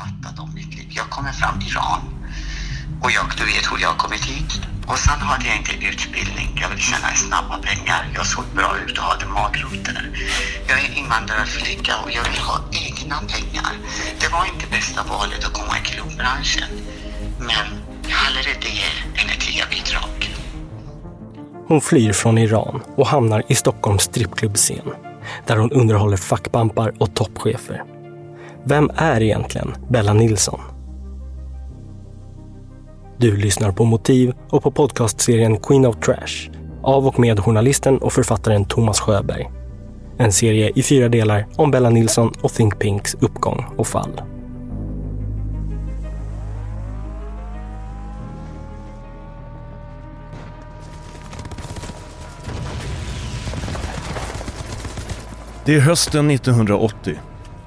fattat om mitt liv. Jag kommer fram till Iran och jag, du vet hur jag har kommit hit. Och sen hade jag inte utbildning. Jag ville tjäna snabba pengar. Jag såg bra ut och hade magrutor. Jag är invandrarflicka och jag vill ha egna pengar. Det var inte bästa valet att komma i klubbranschen. Men hellre det än ett tia-bidrag. Hon flyr från Iran och hamnar i Stockholms strippklubbscen där hon underhåller fackpampar och toppchefer. Vem är egentligen Bella Nilsson? Du lyssnar på Motiv och på podcastserien Queen of Trash av och med journalisten och författaren Thomas Sjöberg. En serie i fyra delar om Bella Nilsson och Think Pinks uppgång och fall. Det är hösten 1980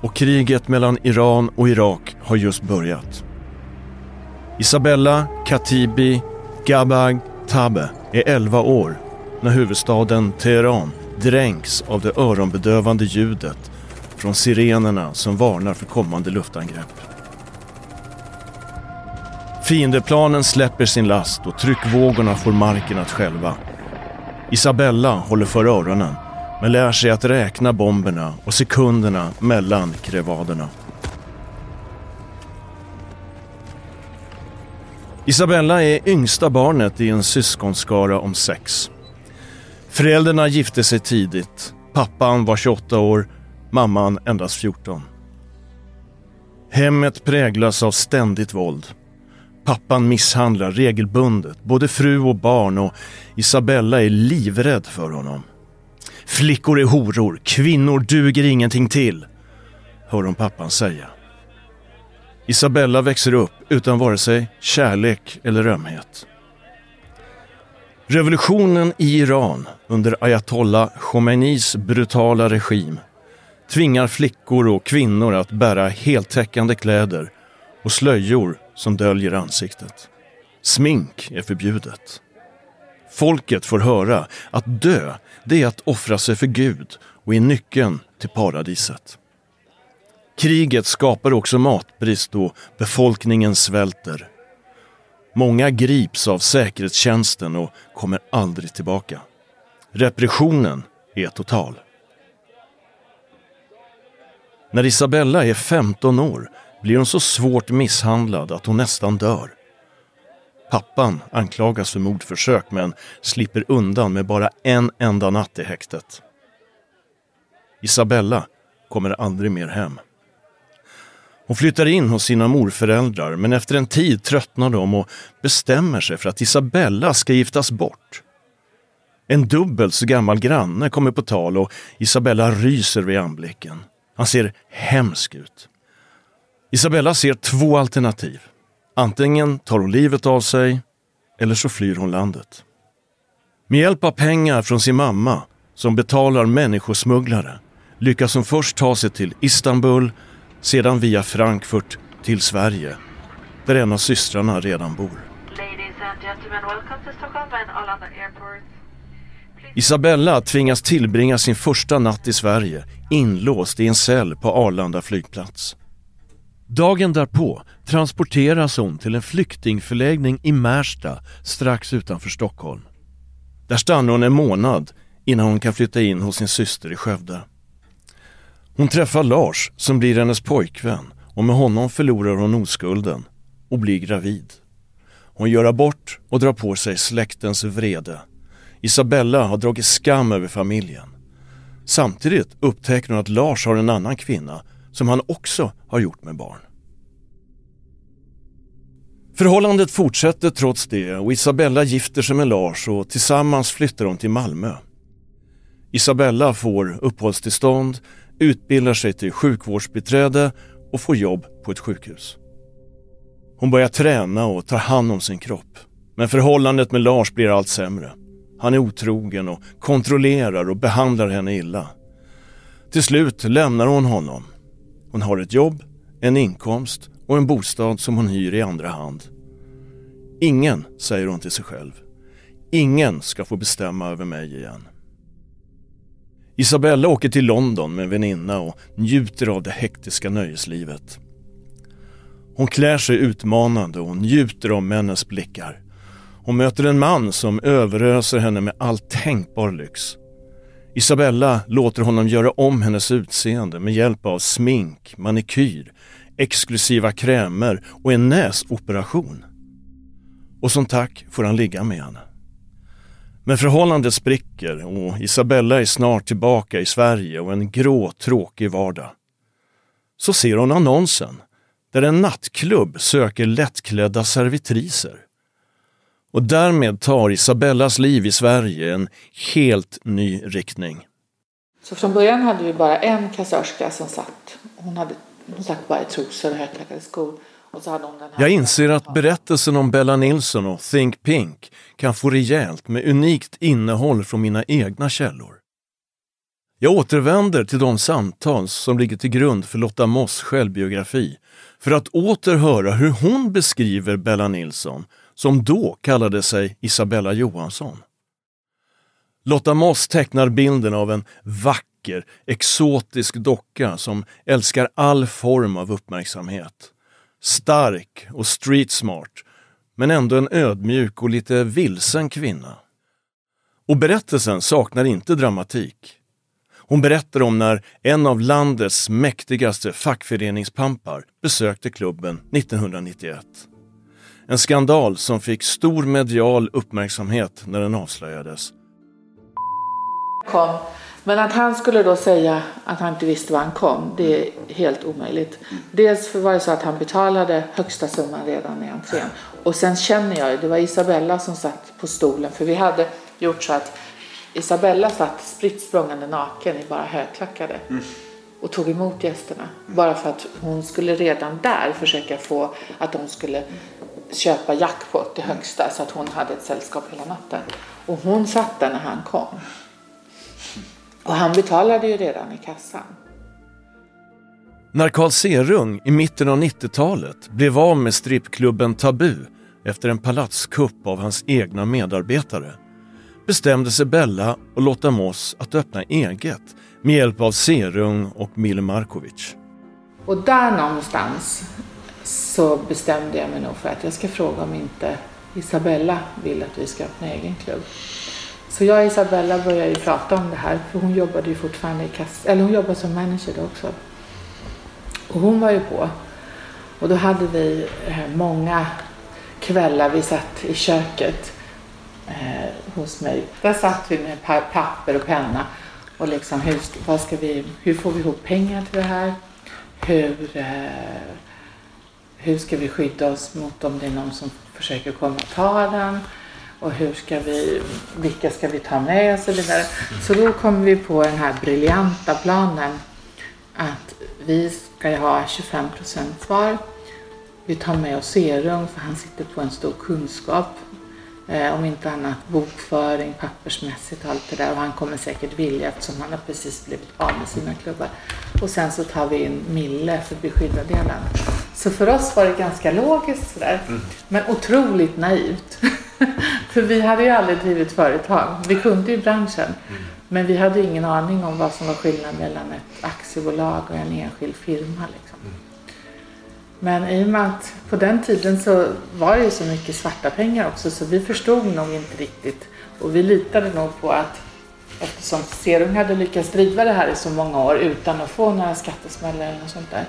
och kriget mellan Iran och Irak har just börjat. Isabella Khatibi Gabag Tabe är 11 år när huvudstaden Teheran dränks av det öronbedövande ljudet från sirenerna som varnar för kommande luftangrepp. Fiendeplanen släpper sin last och tryckvågorna får marken att själva. Isabella håller för öronen men lär sig att räkna bomberna och sekunderna mellan krevaderna. Isabella är yngsta barnet i en syskonskara om sex. Föräldrarna gifte sig tidigt. Pappan var 28 år, mamman endast 14. Hemmet präglas av ständigt våld. Pappan misshandlar regelbundet både fru och barn och Isabella är livrädd för honom. Flickor är horor, kvinnor duger ingenting till, hör hon pappan säga. Isabella växer upp utan vare sig kärlek eller ömhet. Revolutionen i Iran under ayatollah Khomeinis brutala regim tvingar flickor och kvinnor att bära heltäckande kläder och slöjor som döljer ansiktet. Smink är förbjudet. Folket får höra att dö, det är att offra sig för Gud och är nyckeln till paradiset. Kriget skapar också matbrist och befolkningen svälter. Många grips av säkerhetstjänsten och kommer aldrig tillbaka. Repressionen är total. När Isabella är 15 år blir hon så svårt misshandlad att hon nästan dör. Pappan anklagas för mordförsök men slipper undan med bara en enda natt i häktet. Isabella kommer aldrig mer hem. Hon flyttar in hos sina morföräldrar men efter en tid tröttnar de och bestämmer sig för att Isabella ska giftas bort. En dubbelt så gammal granne kommer på tal och Isabella ryser vid anblicken. Han ser hemsk ut. Isabella ser två alternativ. Antingen tar hon livet av sig eller så flyr hon landet. Med hjälp av pengar från sin mamma, som betalar människosmugglare, lyckas hon först ta sig till Istanbul, sedan via Frankfurt till Sverige, där en av systrarna redan bor. Isabella tvingas tillbringa sin första natt i Sverige inlåst i en cell på Arlanda flygplats. Dagen därpå transporteras hon till en flyktingförläggning i Märsta strax utanför Stockholm. Där stannar hon en månad innan hon kan flytta in hos sin syster i Skövde. Hon träffar Lars som blir hennes pojkvän och med honom förlorar hon oskulden och blir gravid. Hon gör abort och drar på sig släktens vrede. Isabella har dragit skam över familjen. Samtidigt upptäcker hon att Lars har en annan kvinna som han också har gjort med barn. Förhållandet fortsätter trots det och Isabella gifter sig med Lars och tillsammans flyttar de till Malmö. Isabella får uppehållstillstånd, utbildar sig till sjukvårdsbiträde och får jobb på ett sjukhus. Hon börjar träna och tar hand om sin kropp. Men förhållandet med Lars blir allt sämre. Han är otrogen och kontrollerar och behandlar henne illa. Till slut lämnar hon honom hon har ett jobb, en inkomst och en bostad som hon hyr i andra hand. Ingen, säger hon till sig själv, ingen ska få bestämma över mig igen. Isabella åker till London med en väninna och njuter av det hektiska nöjeslivet. Hon klär sig utmanande och njuter av männens blickar. Hon möter en man som överöser henne med all tänkbar lyx. Isabella låter honom göra om hennes utseende med hjälp av smink, manikyr, exklusiva krämer och en näsoperation. Och som tack får han ligga med henne. Men förhållandet spricker och Isabella är snart tillbaka i Sverige och en grå, tråkig vardag. Så ser hon annonsen där en nattklubb söker lättklädda servitriser. Och därmed tar Isabellas liv i Sverige en helt ny riktning. Så från början hade vi bara en kassörska som satt. Hon, hade, hon satt bara i trosor och högklackade skor. Jag inser att berättelsen om Bella Nilsson och Think Pink kan få rejält med unikt innehåll från mina egna källor. Jag återvänder till de samtal som ligger till grund för Lotta Moss självbiografi för att åter höra hur hon beskriver Bella Nilsson, som då kallade sig Isabella Johansson. Lotta Moss tecknar bilden av en vacker, exotisk docka som älskar all form av uppmärksamhet. Stark och street smart, men ändå en ödmjuk och lite vilsen kvinna. Och berättelsen saknar inte dramatik. Hon berättar om när en av landets mäktigaste fackföreningspampar besökte klubben 1991. En skandal som fick stor medial uppmärksamhet när den avslöjades. Kom. Men att han skulle då säga att han inte visste var han kom, det är helt omöjligt. Dels var det så att han betalade högsta summan redan i entrén. Och sen känner jag, det var Isabella som satt på stolen, för vi hade gjort så att Isabella satt spritt språngande naken i bara högklackade och tog emot gästerna. Bara för att hon skulle redan där försöka få att de skulle köpa jackpot till högsta så att hon hade ett sällskap hela natten. Och hon satt där när han kom. Och han betalade ju redan i kassan. När Carl Serung i mitten av 90-talet blev av med strippklubben Tabu efter en palatskupp av hans egna medarbetare bestämde sig Bella och Lotta Moss att öppna eget med hjälp av Serung och Mille Markovic. Och där någonstans så bestämde jag mig nog för att jag ska fråga om inte Isabella vill att vi ska öppna egen klubb. Så jag och Isabella började ju prata om det här för hon jobbade ju fortfarande i kass eller hon jobbade som manager då också. Och hon var ju på. Och då hade vi eh, många kvällar vi satt i köket eh, hos mig. Där satt vi med papper och penna och liksom hur, vad ska vi, hur får vi ihop pengar till det här? Hur, eh, hur ska vi skydda oss mot om det är någon som försöker komma och ta den? Och hur ska vi, vilka ska vi ta med och så vidare. Så då kom vi på den här briljanta planen att vi ska ha 25 procent kvar. Vi tar med oss Serum för han sitter på en stor kunskap Eh, om inte annat bokföring, pappersmässigt och allt det där. Och han kommer säkert vilja eftersom han har precis blivit av med sina klubbar. Och sen så tar vi in Mille för beskyddardelen. Så för oss var det ganska logiskt sådär. Mm. Men otroligt naivt. för vi hade ju aldrig drivit företag. Vi kunde ju branschen. Mm. Men vi hade ingen aning om vad som var skillnaden mellan ett aktiebolag och en enskild firma. Liksom. Mm. Men i och med att på den tiden så var det ju så mycket svarta pengar också så vi förstod nog inte riktigt. Och vi litade nog på att eftersom Serum hade lyckats driva det här i så många år utan att få några skattesmällar eller något sånt där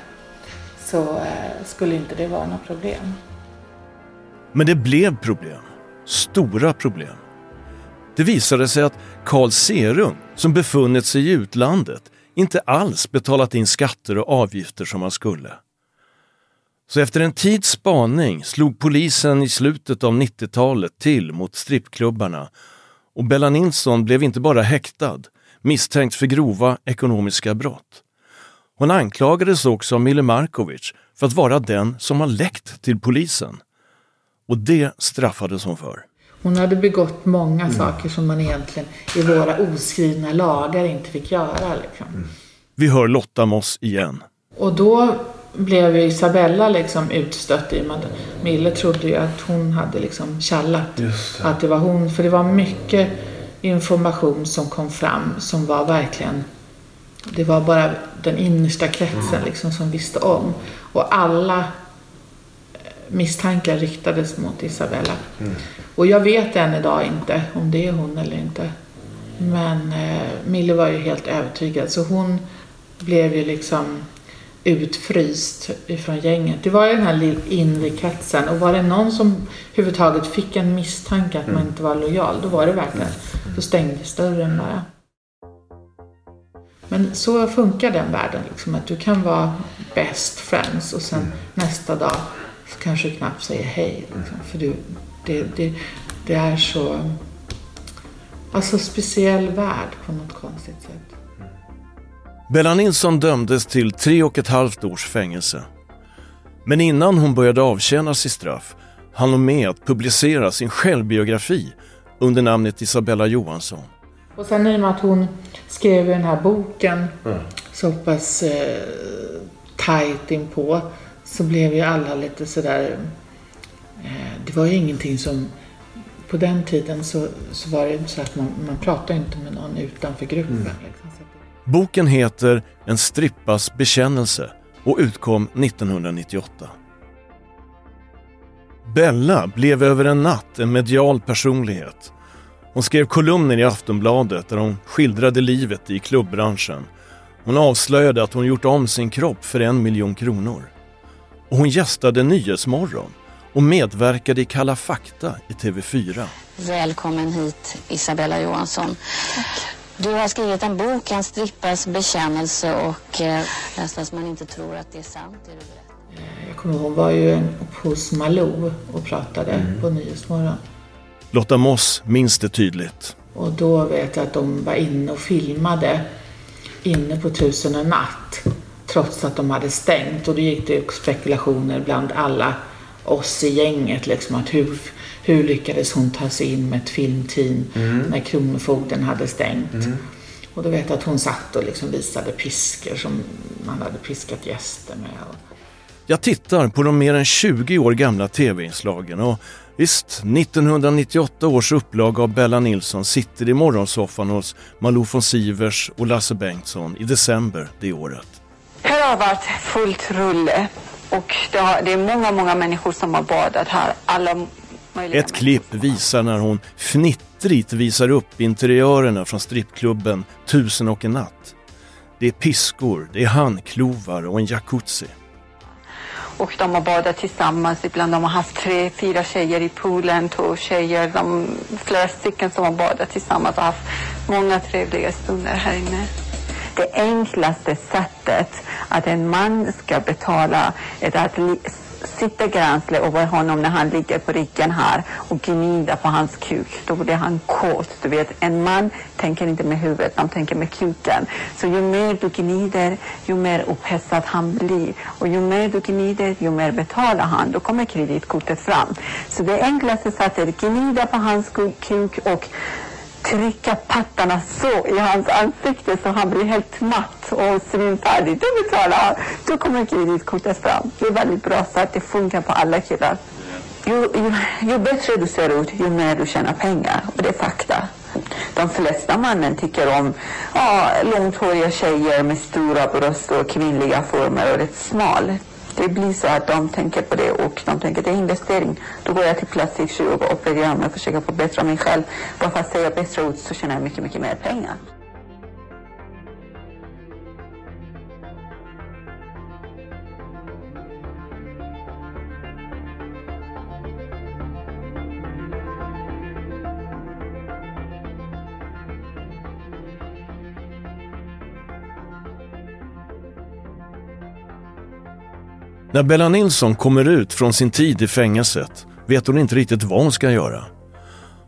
så eh, skulle inte det vara något problem. Men det blev problem. Stora problem. Det visade sig att Carl Serum, som befunnit sig i utlandet, inte alls betalat in skatter och avgifter som han skulle. Så efter en tids spaning slog polisen i slutet av 90-talet till mot strippklubbarna och Bella Nilsson blev inte bara häktad, misstänkt för grova ekonomiska brott. Hon anklagades också av Mille Markovic för att vara den som har läckt till polisen. Och det straffades hon för. Hon hade begått många mm. saker som man egentligen i våra oskrivna lagar inte fick göra. Liksom. Mm. Vi hör Lotta Moss igen. Och då blev ju Isabella liksom utstött i och med att Mille trodde ju att hon hade liksom kallat. Det. Att det var hon. För det var mycket information som kom fram som var verkligen det var bara den innersta kretsen mm. liksom som visste om. Och alla misstankar riktades mot Isabella. Mm. Och jag vet än idag inte om det är hon eller inte. Men eh, Mille var ju helt övertygad så hon blev ju liksom utfryst ifrån gänget. Det var ju den här inre kretsen och var det någon som överhuvudtaget fick en misstanke att mm. man inte var lojal, då var det verkligen, då stängdes dörren bara. Men så funkar den världen, liksom, att du kan vara best friends och sen mm. nästa dag så kanske du knappt säger hej. Liksom, för du, det, det, det är så alltså speciell värld på något konstigt sätt. Bella Nilsson dömdes till tre och ett halvt års fängelse. Men innan hon började avtjäna sitt straff hann hon med att publicera sin självbiografi under namnet Isabella Johansson. Och sen i och med att hon skrev den här boken mm. så pass eh, tajt inpå så blev ju alla lite sådär... Eh, det var ju ingenting som... På den tiden så, så var det så att man, man pratade inte med någon utanför gruppen. Mm. Liksom. Boken heter En strippas bekännelse och utkom 1998. Bella blev över en natt en medial personlighet. Hon skrev kolumner i Aftonbladet där hon skildrade livet i klubbbranschen. Hon avslöjade att hon gjort om sin kropp för en miljon kronor. Och hon gästade Nyhetsmorgon och medverkade i Kalla fakta i TV4. Välkommen hit Isabella Johansson. Du har skrivit en bok, En strippas bekännelse och eh, nästan man inte tror att det är sant. Det du berättar. Jag kommer ihåg, hon var ju hos Malou och pratade mm. på Nyhetsmorgon. Lotta Moss minns det tydligt. Och då vet jag att de var inne och filmade inne på Tusen och natt. Trots att de hade stängt och då gick det spekulationer bland alla oss i gänget liksom att hur hur lyckades hon ta sig in med ett filmteam mm. när Kronofogden hade stängt? Mm. Och då vet jag att hon satt och liksom visade piskor som man hade piskat gäster med. Jag tittar på de mer än 20 år gamla tv-inslagen och visst, 1998 års upplaga av Bella Nilsson sitter i morgonsoffan hos Malou von Sivers och Lasse Bengtsson i december det året. Här har varit fullt rulle och det, har, det är många, många människor som har badat här. Alla ett klipp visar när hon fnittrigt visar upp interiörerna från strippklubben Tusen och en natt. Det är piskor, det är handklovar och en jacuzzi. Och de har badat tillsammans. Ibland de har haft tre, fyra tjejer i poolen, två tjejer. De, flera stycken som har badat tillsammans och haft många trevliga stunder här inne. Det enklaste sättet att en man ska betala ett sitter gränsle över honom när han ligger på ryggen här och gnider på hans kuk. Då blir han kåt. Du vet, en man tänker inte med huvudet, han tänker med kuken. Så ju mer du gnider, ju mer upphetsad han blir. Och ju mer du gnider, ju mer betalar han. Då kommer kreditkortet fram. Så det enklaste sättet, är att gnida på hans kuk och trycka pattarna så i hans ansikte så han blir helt matt och svimfärdig. Då betalar han. Då kommer kreditkortet fram. Det är väldigt bra så att det funkar på alla killar. Ju, ju, ju bättre du ser ut, ju mer du tjänar pengar. Och det är fakta. De flesta mannen tycker om ja, långhåriga tjejer med stora bröst och kvinnliga former och rätt smal det blir så att de tänker på det och de tänker att det är investering. Då går jag till plastikkirurg och opererar mig och försöker förbättra mig själv. Bara för att säga bättre ut så tjänar jag mycket, mycket mer pengar. När Bella Nilsson kommer ut från sin tid i fängelset vet hon inte riktigt vad hon ska göra.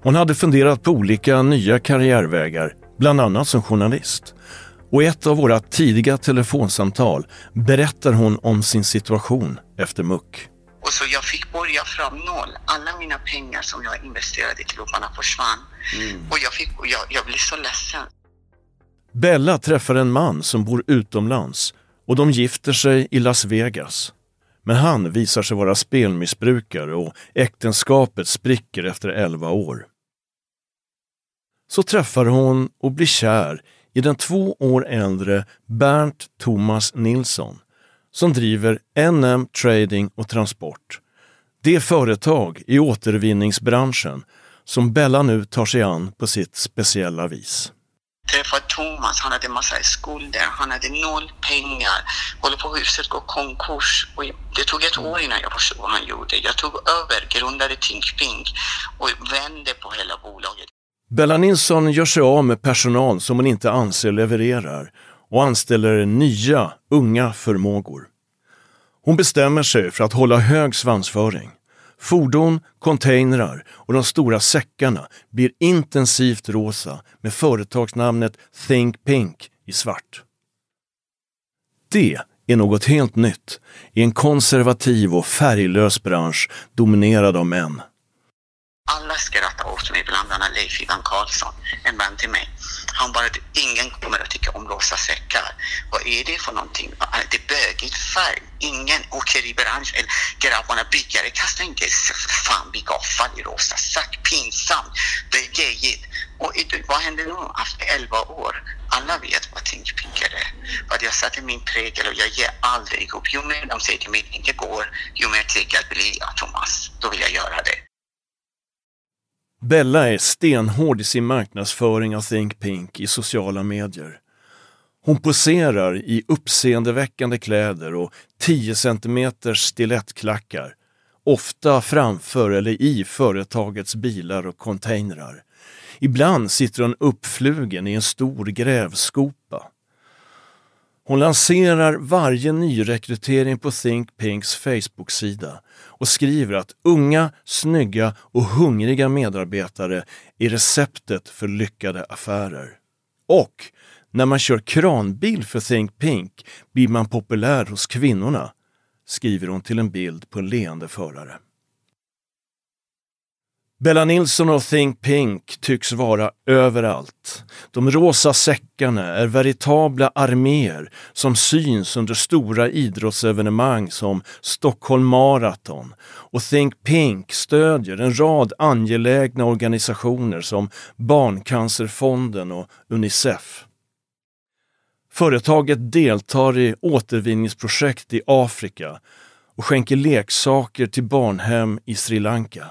Hon hade funderat på olika nya karriärvägar, bland annat som journalist. Och i ett av våra tidiga telefonsamtal berättar hon om sin situation efter muck. Och så jag fick börja från noll. Alla mina pengar som jag investerade i klubbarna försvann. Mm. Och jag, fick, jag, jag blev så ledsen. Bella träffar en man som bor utomlands och de gifter sig i Las Vegas. Men han visar sig vara spelmissbrukare och äktenskapet spricker efter 11 år. Så träffar hon och blir kär i den två år äldre Bernt Thomas Nilsson som driver NM Trading och Transport. Det företag i återvinningsbranschen som Bella nu tar sig an på sitt speciella vis träffade Thomas, han hade massa skulder, han hade noll pengar, håller på huset gå konkurs. Och det tog ett år innan jag förstod vad han gjorde. Jag tog över, grundade Think Pink och vände på hela bolaget. Bella Nilsson gör sig av med personal som hon inte anser levererar och anställer nya, unga förmågor. Hon bestämmer sig för att hålla hög svansföring. Fordon, containrar och de stora säckarna blir intensivt rosa med företagsnamnet Think Pink i svart. Det är något helt nytt i en konservativ och färglös bransch dominerad av män. Alla skrattar åt mig, bland annat Leif Ivan Karlsson, en vän till mig. Han bara, ingen kommer att tycka om rosa säckar. Vad är det för någonting? Ah, ah, det är bögigt färg. Ingen åker åkeribransch eller grabbarna byggare kastar inte fan bygga avfall i rosa säck. Pinsamt. Det är gayigt. Och vad händer nu efter 11 år? Alla vet vad Think är. Vad jag satte min prägel och jag ger aldrig upp. Ju mer de säger till mig att det inte går, ju mer tveksam blir jag, Thomas. Då vill jag göra det. Bella är stenhård i sin marknadsföring av Think Pink i sociala medier. Hon poserar i uppseendeväckande kläder och 10 cm stilettklackar, ofta framför eller i företagets bilar och containrar. Ibland sitter hon uppflugen i en stor grävskopa. Hon lanserar varje nyrekrytering på Think Pinks Facebook-sida och skriver att unga, snygga och hungriga medarbetare är receptet för lyckade affärer. Och när man kör kranbil för Think Pink blir man populär hos kvinnorna, skriver hon till en bild på en leende förare. Bella Nilsson och Think Pink tycks vara överallt. De rosa säckarna är veritabla arméer som syns under stora idrottsevenemang som Stockholm Marathon och Think Pink stödjer en rad angelägna organisationer som Barncancerfonden och Unicef. Företaget deltar i återvinningsprojekt i Afrika och skänker leksaker till barnhem i Sri Lanka.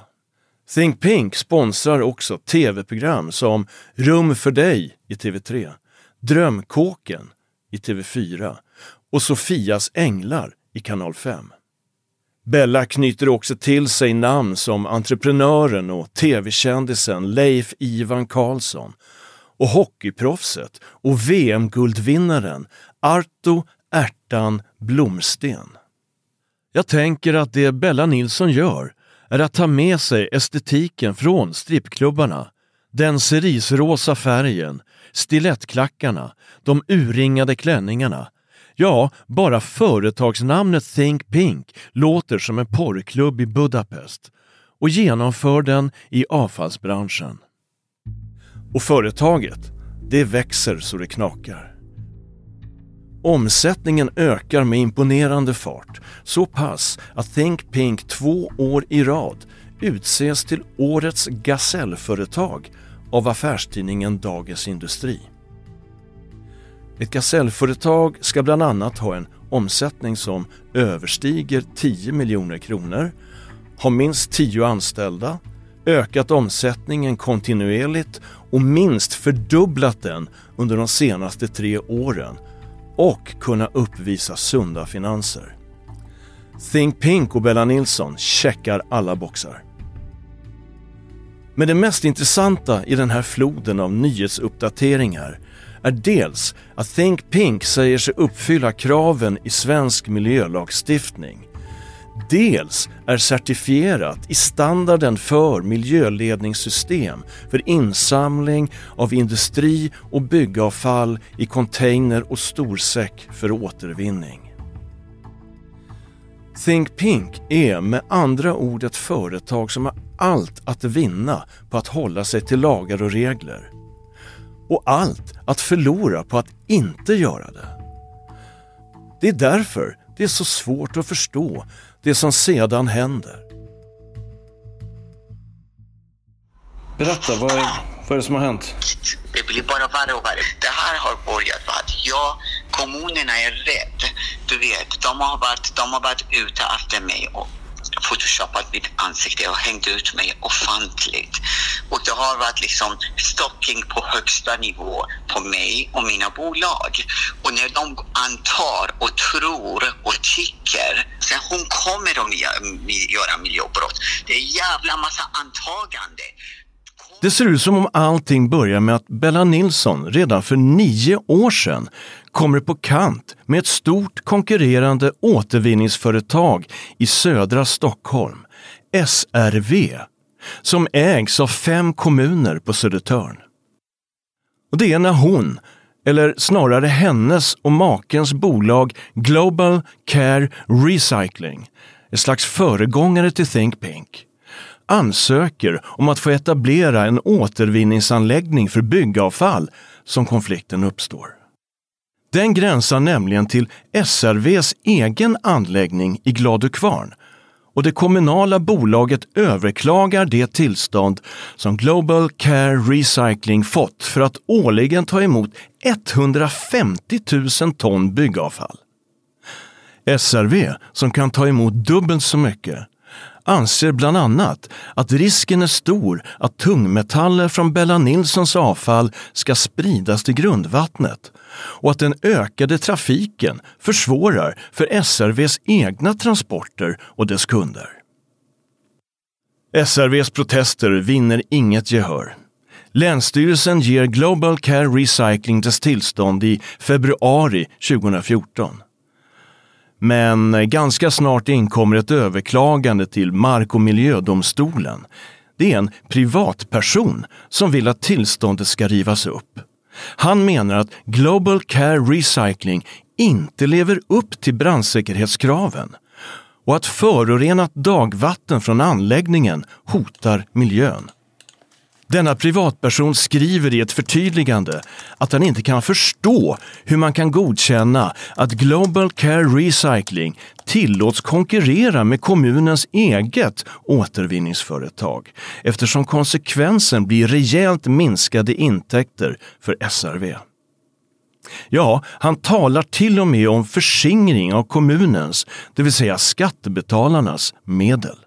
Think Pink sponsrar också tv-program som Rum för dig i TV3, Drömkåken i TV4 och Sofias änglar i Kanal 5. Bella knyter också till sig namn som entreprenören och tv-kändisen Leif Ivan Karlsson och hockeyproffset och VM-guldvinnaren Arto Ärtan Blomsten. Jag tänker att det Bella Nilsson gör är att ta med sig estetiken från strippklubbarna. Den cerisrosa färgen, stilettklackarna, de urringade klänningarna. Ja, bara företagsnamnet Think Pink låter som en porrklubb i Budapest och genomför den i avfallsbranschen. Och företaget, det växer så det knakar. Omsättningen ökar med imponerande fart, så pass att Think Pink två år i rad utses till årets gasellföretag av affärstidningen Dagens Industri. Ett gasellföretag ska bland annat ha en omsättning som överstiger 10 miljoner kronor, ha minst 10 anställda, ökat omsättningen kontinuerligt och minst fördubblat den under de senaste tre åren och kunna uppvisa sunda finanser. Think Pink och Bella Nilsson checkar alla boxar. Men det mest intressanta i den här floden av nyhetsuppdateringar är dels att Think Pink säger sig uppfylla kraven i svensk miljölagstiftning dels är certifierat i standarden för miljöledningssystem för insamling av industri och byggavfall i container och storsäck för återvinning. Think Pink är med andra ord ett företag som har allt att vinna på att hålla sig till lagar och regler. Och allt att förlora på att inte göra det. Det är därför det är så svårt att förstå det som sedan händer. Berätta, vad är, vad är det som har hänt? Det blir bara värre och värre. Det här har börjat med att jag, kommunerna är rädda. Du vet, de har varit, de har varit ute efter mig och photoshopat mitt ansikte och hängt ut mig ofantligt. Och det har varit liksom stocking på högsta nivå på mig och mina bolag. Och när de antar och tror och tycker sen hon kommer att göra miljöbrott. Det är jävla massa antagande. Det ser ut som om allting börjar med att Bella Nilsson redan för nio år sedan kommer på kant med ett stort konkurrerande återvinningsföretag i södra Stockholm, SRV, som ägs av fem kommuner på Södertörn. Och det är när hon, eller snarare hennes och makens bolag Global Care Recycling, ett slags föregångare till Think Pink, ansöker om att få etablera en återvinningsanläggning för byggavfall som konflikten uppstår. Den gränsar nämligen till SRVs egen anläggning i Gladökvarn och det kommunala bolaget överklagar det tillstånd som Global Care Recycling fått för att årligen ta emot 150 000 ton byggavfall. SRV, som kan ta emot dubbelt så mycket, anser bland annat att risken är stor att tungmetaller från Bella Nilssons avfall ska spridas till grundvattnet och att den ökade trafiken försvårar för SRVs egna transporter och dess kunder. SRVs protester vinner inget gehör. Länsstyrelsen ger Global Care Recycling dess tillstånd i februari 2014. Men ganska snart inkommer ett överklagande till Mark och miljödomstolen. Det är en privatperson som vill att tillståndet ska rivas upp. Han menar att Global Care Recycling inte lever upp till brandsäkerhetskraven och att förorenat dagvatten från anläggningen hotar miljön. Denna privatperson skriver i ett förtydligande att han inte kan förstå hur man kan godkänna att Global Care Recycling tillåts konkurrera med kommunens eget återvinningsföretag eftersom konsekvensen blir rejält minskade intäkter för SRV. Ja, han talar till och med om förskingring av kommunens, det vill säga skattebetalarnas, medel.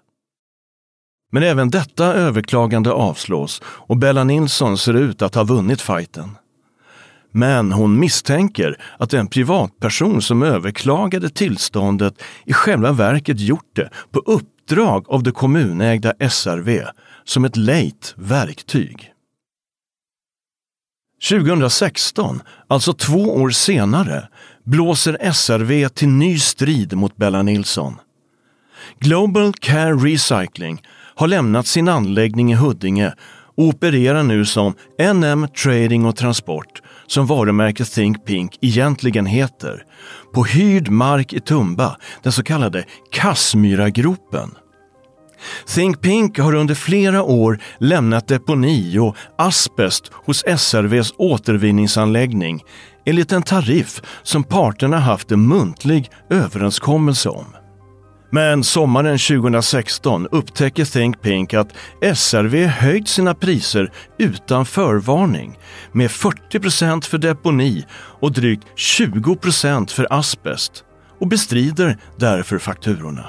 Men även detta överklagande avslås och Bella Nilsson ser ut att ha vunnit fighten. Men hon misstänker att den privatperson som överklagade tillståndet i själva verket gjort det på uppdrag av det kommunägda SRV som ett lejt verktyg. 2016, alltså två år senare, blåser SRV till ny strid mot Bella Nilsson. Global Care Recycling har lämnat sin anläggning i Huddinge och opererar nu som NM Trading och Transport, som varumärket Think Pink egentligen heter, på hyrd mark i Tumba, den så kallade Kassmyragropen. Think Pink har under flera år lämnat deponi och asbest hos SRVs återvinningsanläggning enligt en tariff som parterna haft en muntlig överenskommelse om. Men sommaren 2016 upptäcker Think Pink att SRV höjt sina priser utan förvarning med 40% för deponi och drygt 20% för asbest och bestrider därför fakturorna.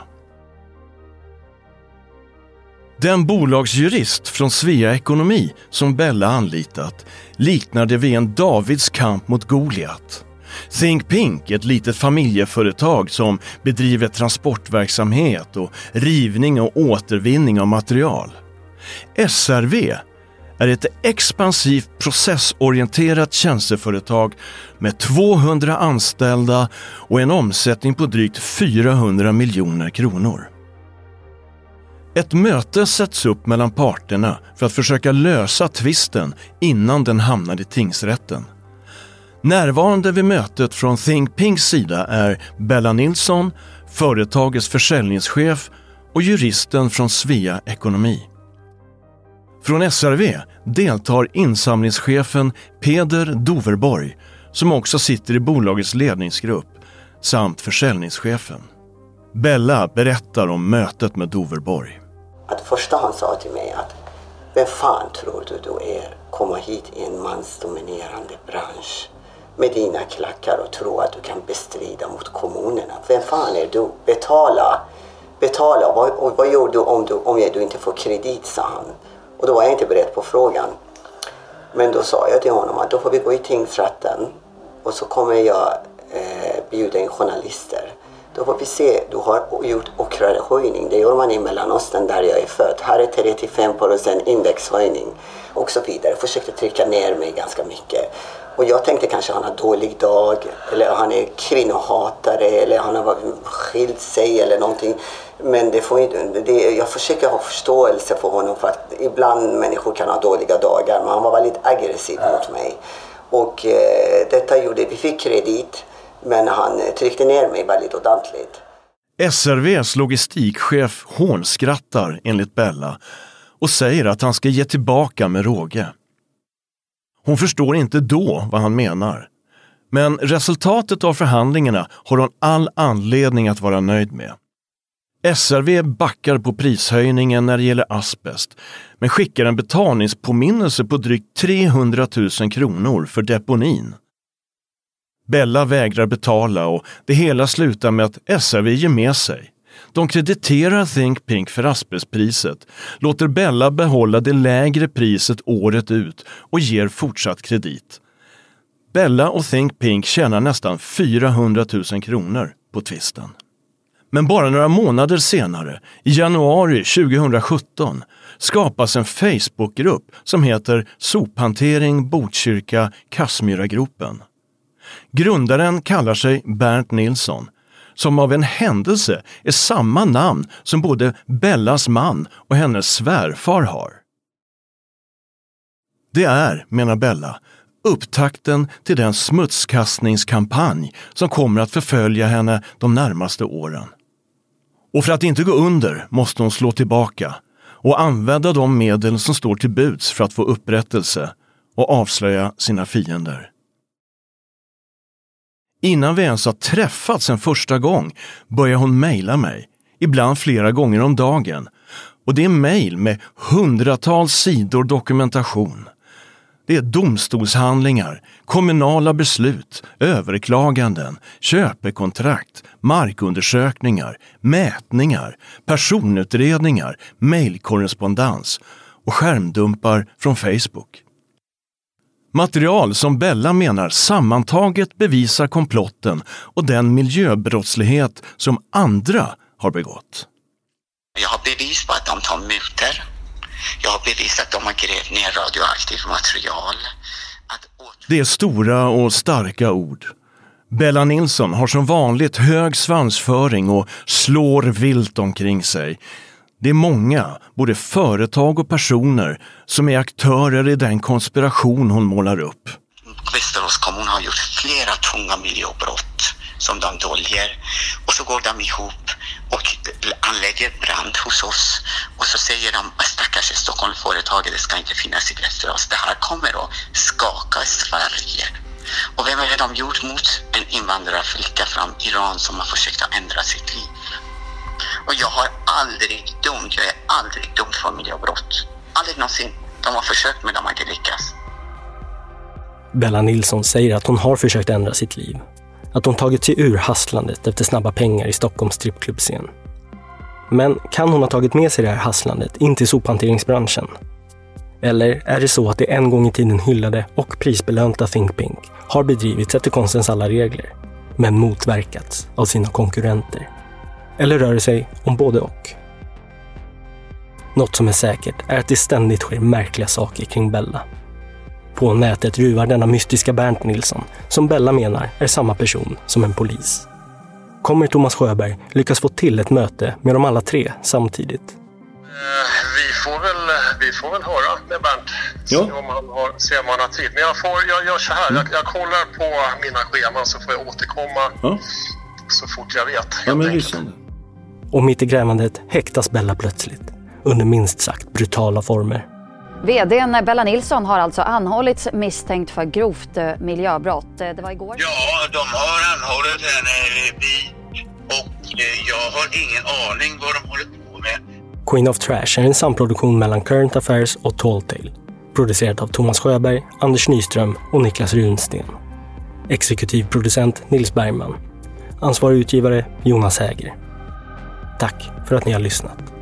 Den bolagsjurist från Svea Ekonomi som Bella anlitat liknar det vid en Davids kamp mot Goliat. Think Pink, ett litet familjeföretag som bedriver transportverksamhet och rivning och återvinning av material. SRV är ett expansivt processorienterat tjänsteföretag med 200 anställda och en omsättning på drygt 400 miljoner kronor. Ett möte sätts upp mellan parterna för att försöka lösa tvisten innan den hamnar i tingsrätten. Närvarande vid mötet från Think Pinks sida är Bella Nilsson, företagets försäljningschef och juristen från Svea Ekonomi. Från SRV deltar insamlingschefen Peder Doverborg som också sitter i bolagets ledningsgrupp samt försäljningschefen. Bella berättar om mötet med Doverborg. Att första han sa till mig att vem fan tror du du är komma hit i en mansdominerande bransch med dina klackar och tro att du kan bestrida mot kommunerna. Vem fan är du? Betala betala. Och, och vad gör du om, du om du inte får kredit, sa han. Och då var jag inte beredd på frågan. Men då sa jag till honom att då får vi gå i tingsrätten och så kommer jag eh, bjuda in journalister. Då får vi se, du har gjort ockrarehöjning. Det gör man i Mellanöstern där jag är född. Här är 35 procent indexhöjning och så vidare. Försökte trycka ner mig ganska mycket. Och jag tänkte kanske han har dålig dag eller han är kvinnohatare eller han har skilt sig eller någonting. Men det får inte, det, jag försöker ha förståelse för honom för att ibland människor kan ha dåliga dagar. Men han var väldigt aggressiv mot mig. Och eh, detta gjorde, vi fick kredit men han eh, tryckte ner mig väldigt ordentligt. SRVs logistikchef hånskrattar enligt Bella och säger att han ska ge tillbaka med råge. Hon förstår inte då vad han menar. Men resultatet av förhandlingarna har hon all anledning att vara nöjd med. SRV backar på prishöjningen när det gäller asbest men skickar en betalningspåminnelse på drygt 300 000 kronor för deponin. Bella vägrar betala och det hela slutar med att SRV ger med sig. De krediterar Think Pink för asbestpriset, låter Bella behålla det lägre priset året ut och ger fortsatt kredit. Bella och Think Pink tjänar nästan 400 000 kronor på tvisten. Men bara några månader senare, i januari 2017, skapas en Facebookgrupp som heter Sophantering Botkyrka Kassmyragropen. Grundaren kallar sig Bernt Nilsson, som av en händelse är samma namn som både Bellas man och hennes svärfar har. Det är, menar Bella, upptakten till den smutskastningskampanj som kommer att förfölja henne de närmaste åren. Och för att inte gå under måste hon slå tillbaka och använda de medel som står till buds för att få upprättelse och avslöja sina fiender. Innan vi ens har träffats en första gång börjar hon mejla mig, ibland flera gånger om dagen. Och det är mejl med hundratals sidor dokumentation. Det är domstolshandlingar, kommunala beslut, överklaganden, köpekontrakt, markundersökningar, mätningar, personutredningar, mejlkorrespondens och skärmdumpar från Facebook. Material som Bella menar sammantaget bevisar komplotten och den miljöbrottslighet som andra har begått. Jag har bevis på att de tar mutor. Jag har bevis att de har grävt ner radioaktivt material. Det är stora och starka ord. Bella Nilsson har som vanligt hög svansföring och slår vilt omkring sig. Det är många, både företag och personer, som är aktörer i den konspiration hon målar upp. Västerås kommun har gjort flera tunga miljöbrott som de döljer och så går de ihop och anlägger brand hos oss och så säger de att stackars Stockholmsföretaget, det ska inte finnas i Västerås. Det här kommer att skaka Sverige. Och vem är det de gjort mot en invandrarflicka från Iran som har försökt att ändra sitt liv? Och jag har aldrig dömt, jag är aldrig dömd för miljöbrott. Aldrig någonsin. De har försökt men de har inte lyckats. Bella Nilsson säger att hon har försökt ändra sitt liv. Att hon tagit sig ur hasslandet efter snabba pengar i Stockholms strippklubbscen. Men kan hon ha tagit med sig det här hasslandet in till sophanteringsbranschen? Eller är det så att det en gång i tiden hyllade och prisbelönta Think Pink har bedrivits efter konstens alla regler, men motverkats av sina konkurrenter? Eller rör det sig om både och? Något som är säkert är att det ständigt sker märkliga saker kring Bella. På nätet ruvar denna mystiska Bernt Nilsson, som Bella menar är samma person som en polis. Kommer Thomas Sjöberg lyckas få till ett möte med de alla tre samtidigt? Eh, vi får väl, vi får väl höra med Bernt. Ja. Se om han har, se om han har tid. Men jag, får, jag gör så här. Jag, jag kollar på mina scheman så får jag återkomma ja. så fort jag vet. Ja, men lysande. Och mitt i grävandet häktas Bella plötsligt under minst sagt brutala former. VDn Bella Nilsson har alltså anhållits misstänkt för grovt eh, miljöbrott. Eh, det var igår. Ja, de har anhållit henne och eh, jag har ingen aning vad de håller på med. Queen of Trash är en samproduktion mellan Current Affairs och Talltale. Producerat av Thomas Sjöberg, Anders Nyström och Niklas Runsten. Exekutiv producent Nils Bergman. Ansvarig utgivare Jonas Häger. Tack för att ni har lyssnat.